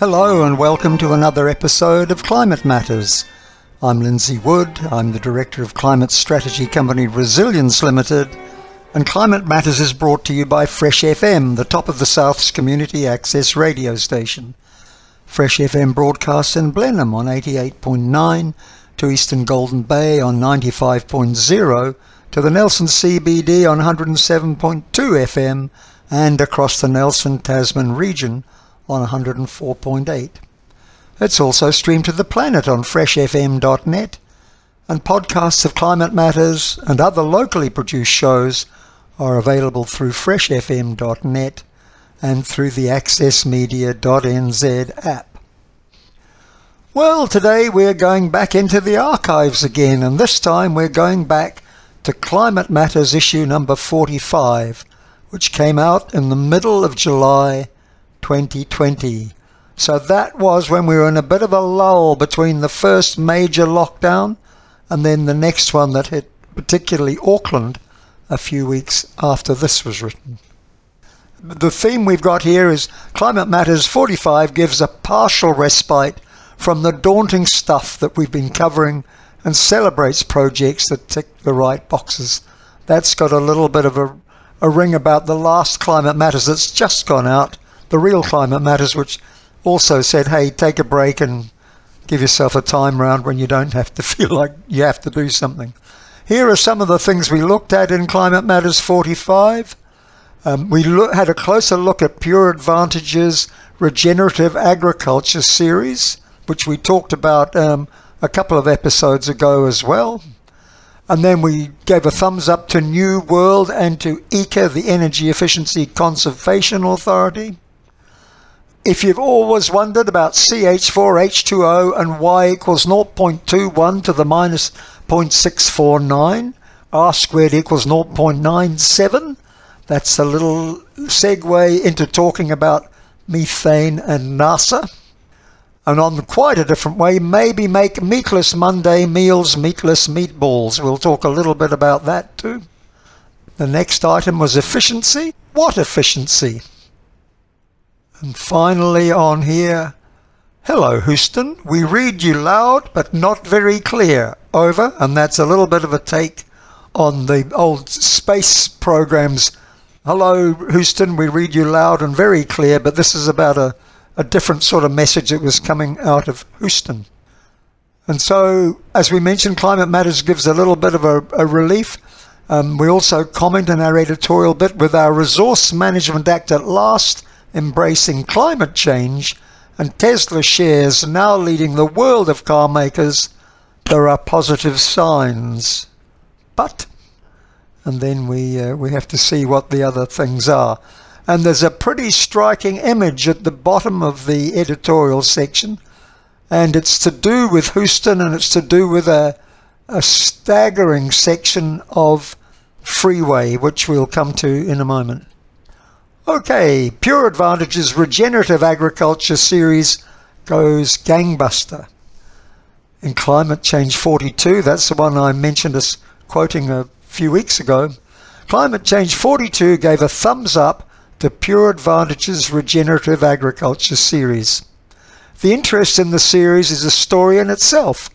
Hello and welcome to another episode of Climate Matters. I'm Lindsay Wood, I'm the Director of Climate Strategy Company Resilience Limited, and Climate Matters is brought to you by Fresh FM, the top of the South's community access radio station. Fresh FM broadcasts in Blenheim on 88.9, to Eastern Golden Bay on 95.0, to the Nelson CBD on 107.2 FM, and across the Nelson Tasman region on 104.8. It's also streamed to the planet on freshfm.net, and podcasts of Climate Matters and other locally produced shows are available through freshfm.net and through the accessmedia.nz app. Well, today we're going back into the archives again, and this time we're going back to Climate Matters issue number 45, which came out in the middle of July 2020. So that was when we were in a bit of a lull between the first major lockdown and then the next one that hit particularly Auckland a few weeks after this was written. The theme we've got here is Climate Matters 45 gives a partial respite from the daunting stuff that we've been covering and celebrates projects that tick the right boxes. That's got a little bit of a, a ring about the last Climate Matters that's just gone out the real climate matters, which also said, hey, take a break and give yourself a time round when you don't have to feel like you have to do something. Here are some of the things we looked at in Climate Matters 45. Um, we look, had a closer look at Pure Advantage's Regenerative Agriculture series, which we talked about um, a couple of episodes ago as well. And then we gave a thumbs up to New World and to EECA, the Energy Efficiency Conservation Authority. If you've always wondered about CH4H2O and y equals 0.21 to the minus 0.649, R squared equals 0.97, that's a little segue into talking about methane and NASA. And on quite a different way, maybe make meatless Monday meals meatless meatballs. We'll talk a little bit about that too. The next item was efficiency. What efficiency? And finally on here, Hello Houston, we read you loud but not very clear. Over, and that's a little bit of a take on the old space programs. Hello Houston, we read you loud and very clear, but this is about a, a different sort of message that was coming out of Houston. And so, as we mentioned, Climate Matters gives a little bit of a, a relief. Um, we also comment in our editorial bit with our Resource Management Act at last embracing climate change, and Tesla shares now leading the world of car makers, there are positive signs. But, and then we, uh, we have to see what the other things are. And there's a pretty striking image at the bottom of the editorial section, and it's to do with Houston and it's to do with a, a staggering section of freeway, which we'll come to in a moment. Okay, Pure Advantage's Regenerative Agriculture series goes gangbuster. In Climate Change 42, that's the one I mentioned as quoting a few weeks ago. Climate Change 42 gave a thumbs up to Pure Advantage's Regenerative Agriculture series. The interest in the series is a story in itself.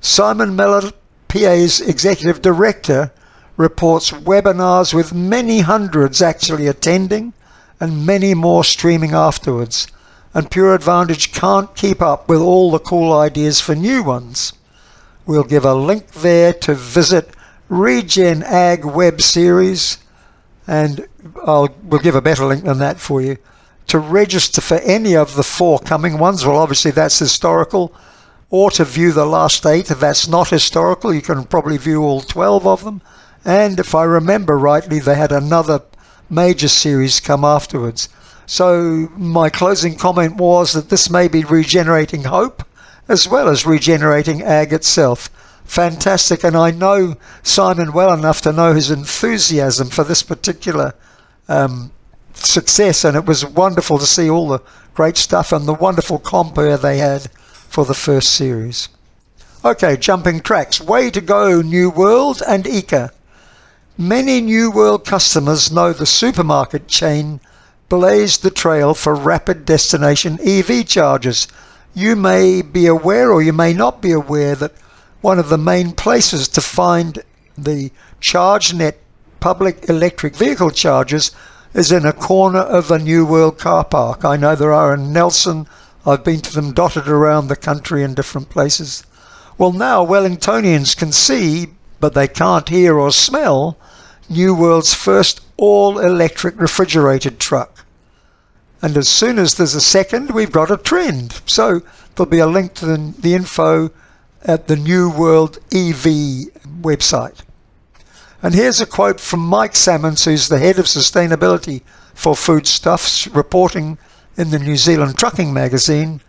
Simon Millar, PA's executive director, reports webinars with many hundreds actually attending and many more streaming afterwards. And Pure Advantage can't keep up with all the cool ideas for new ones. We'll give a link there to visit Regen Ag web series, and I'll, we'll give a better link than that for you. To register for any of the four coming ones, well, obviously that's historical, or to view the last eight if that's not historical, you can probably view all 12 of them. And if I remember rightly, they had another major series come afterwards. So my closing comment was that this may be regenerating hope as well as regenerating ag itself. Fantastic, and I know Simon well enough to know his enthusiasm for this particular um, success, and it was wonderful to see all the great stuff and the wonderful compere they had for the first series. Okay, jumping tracks. Way to go, New World and EECA. Many New World customers know the supermarket chain blazed the trail for rapid destination EV chargers. You may be aware or you may not be aware that one of the main places to find the ChargeNet public electric vehicle chargers is in a corner of a New World car park. I know there are in Nelson. I've been to them dotted around the country in different places. Well, now Wellingtonians can see, but they can't hear or smell, New World's first all electric refrigerated truck. And as soon as there's a second, we've got a trend. So there'll be a link to the, the info at the New World EV website. And here's a quote from Mike Salmons, who's the head of sustainability for Foodstuffs, reporting in the New Zealand Trucking magazine.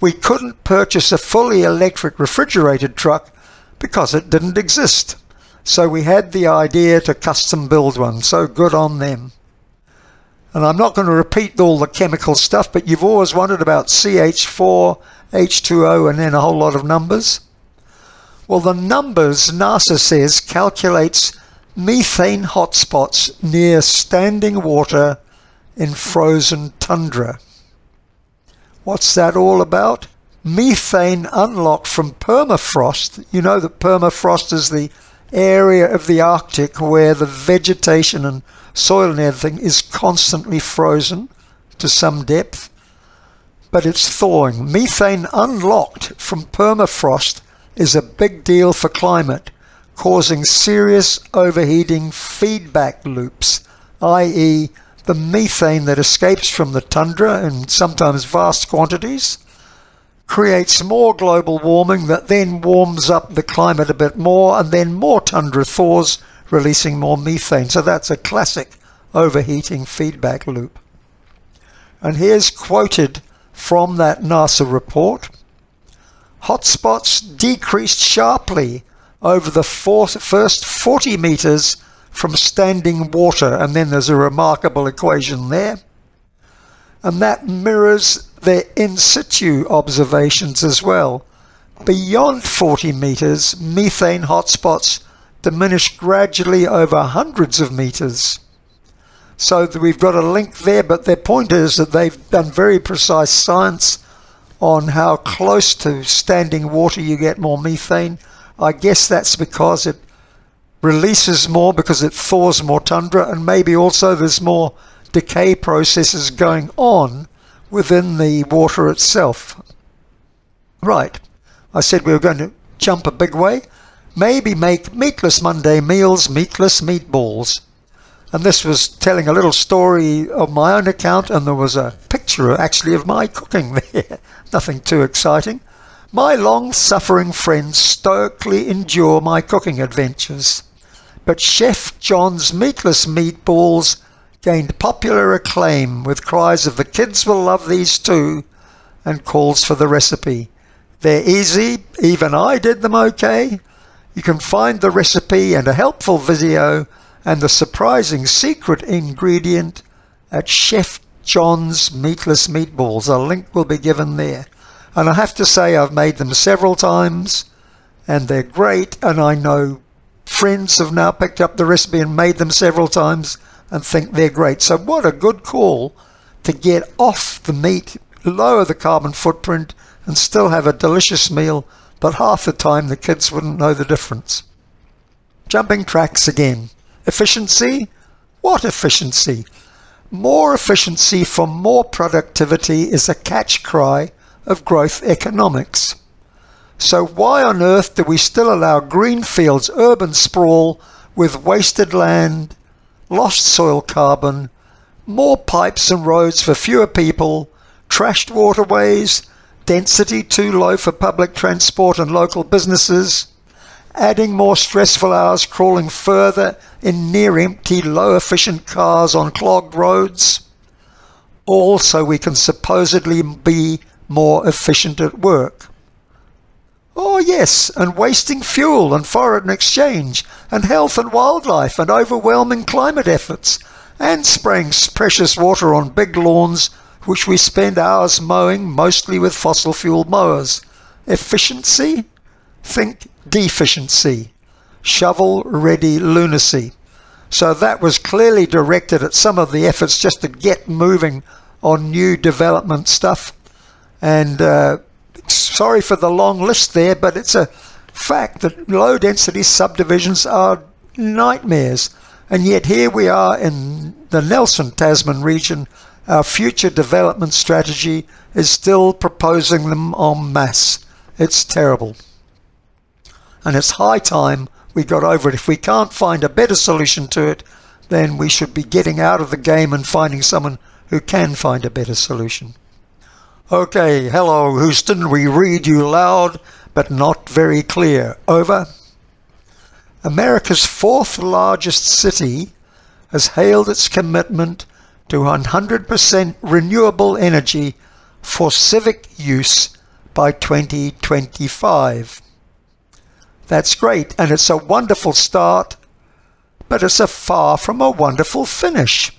We couldn't purchase a fully electric refrigerated truck because it didn't exist. So we had the idea to custom build one. So good on them. And I'm not going to repeat all the chemical stuff, but you've always wondered about CH4, H2O, and then a whole lot of numbers. Well, the numbers NASA says calculates methane hotspots near standing water in frozen tundra. What's that all about? Methane unlocked from permafrost. You know that permafrost is the area of the Arctic where the vegetation and soil and everything is constantly frozen to some depth, but it's thawing. Methane unlocked from permafrost is a big deal for climate causing serious overheating feedback loops, i.e., the methane that escapes from the tundra in sometimes vast quantities creates more global warming that then warms up the climate a bit more, and then more tundra thaws, releasing more methane. So that's a classic overheating feedback loop. And here's quoted from that NASA report Hotspots decreased sharply over the first 40 meters from standing water, and then there's a remarkable equation there. And that mirrors their in situ observations as well. Beyond 40 meters, methane hotspots diminish gradually over hundreds of meters. So we've got a link there, but their point is that they've done very precise science on how close to standing water you get more methane I guess that's because it releases more because it thaws more tundra, and maybe also there's more decay processes going on within the water itself. Right, I said we were going to jump a big way. Maybe make meatless Monday meals meatless meatballs. And this was telling a little story of my own account, and there was a picture actually of my cooking there. Nothing too exciting. My long suffering friends stoically endure my cooking adventures, but Chef John's meatless meatballs gained popular acclaim with cries of the kids will love these too and calls for the recipe. They're easy, even I did them okay. You can find the recipe and a helpful video and the surprising secret ingredient at Chef John's Meatless Meatballs. A link will be given there. And I have to say, I've made them several times and they're great. And I know friends have now picked up the recipe and made them several times and think they're great. So, what a good call to get off the meat, lower the carbon footprint, and still have a delicious meal. But half the time, the kids wouldn't know the difference. Jumping tracks again. Efficiency? What efficiency? More efficiency for more productivity is a catch cry of growth economics. So, why on earth do we still allow greenfields, urban sprawl with wasted land, lost soil carbon, more pipes and roads for fewer people, trashed waterways, density too low for public transport and local businesses, adding more stressful hours crawling further in near empty, low efficient cars on clogged roads? all so we can supposedly be more efficient at work. Oh, yes, and wasting fuel and foreign exchange, and health and wildlife, and overwhelming climate efforts, and spraying precious water on big lawns which we spend hours mowing, mostly with fossil fuel mowers. Efficiency? Think deficiency. Shovel ready lunacy. So that was clearly directed at some of the efforts just to get moving on new development stuff. And uh, sorry for the long list there, but it's a fact that low density subdivisions are nightmares. And yet here we are in the Nelson Tasman region. Our future development strategy is still proposing them en masse. It's terrible. And it's high time we got over it. If we can't find a better solution to it, then we should be getting out of the game and finding someone who can find a better solution. Okay, hello Houston, we read you loud but not very clear. Over. America's fourth largest city has hailed its commitment to 100% renewable energy for civic use by 2025. That's great, and it's a wonderful start, but it's a far from a wonderful finish.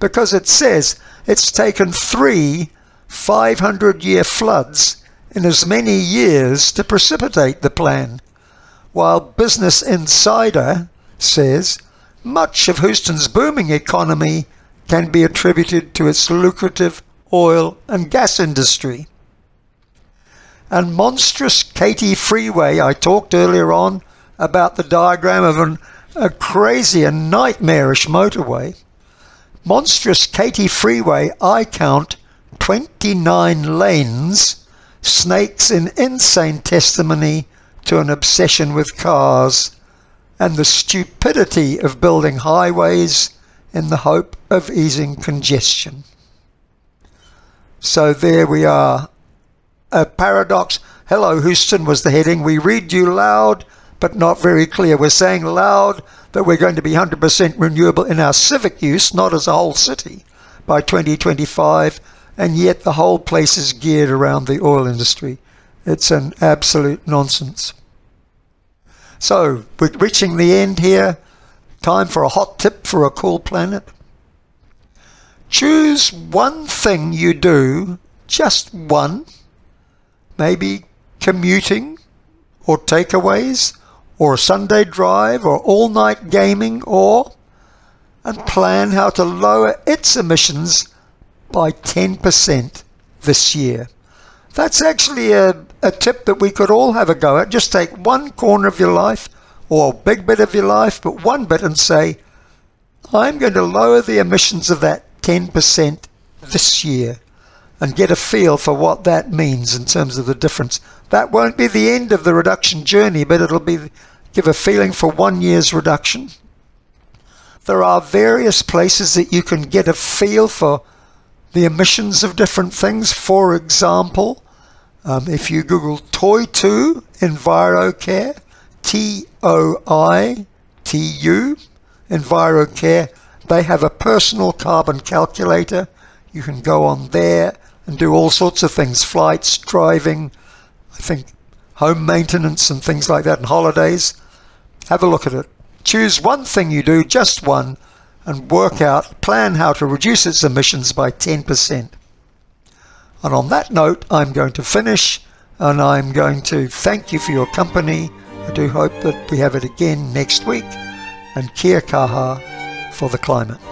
Because it says it's taken three 500 year floods in as many years to precipitate the plan, while Business Insider says much of Houston's booming economy can be attributed to its lucrative oil and gas industry and monstrous Katy Freeway. I talked earlier on about the diagram of an, a crazy and nightmarish motorway. Monstrous Katy Freeway, I count 29 lanes, snakes in insane testimony to an obsession with cars and the stupidity of building highways in the hope of easing congestion. So there we are a paradox. Hello, Houston was the heading. We read you loud, but not very clear. We're saying loud that we're going to be 100% renewable in our civic use, not as a whole city, by 2025, and yet the whole place is geared around the oil industry. It's an absolute nonsense. So, we're reaching the end here. Time for a hot tip for a cool planet. Choose one thing you do, just one maybe commuting or takeaways or a Sunday drive or all night gaming or and plan how to lower its emissions by 10% this year. That's actually a, a tip that we could all have a go at. Just take one corner of your life or a big bit of your life, but one bit and say, I'm going to lower the emissions of that 10% this year and get a feel for what that means in terms of the difference. That won't be the end of the reduction journey, but it'll be give a feeling for one year's reduction. There are various places that you can get a feel for the emissions of different things. For example, um, if you Google Toitū EnviroCare, T O I T U, EnviroCare, they have a personal carbon calculator. You can go on there and do all sorts of things flights, driving, I think home maintenance and things like that, and holidays. Have a look at it. Choose one thing you do, just one, and work out, plan how to reduce its emissions by 10%. And on that note, I'm going to finish and I'm going to thank you for your company. I do hope that we have it again next week. And kia kaha for the climate.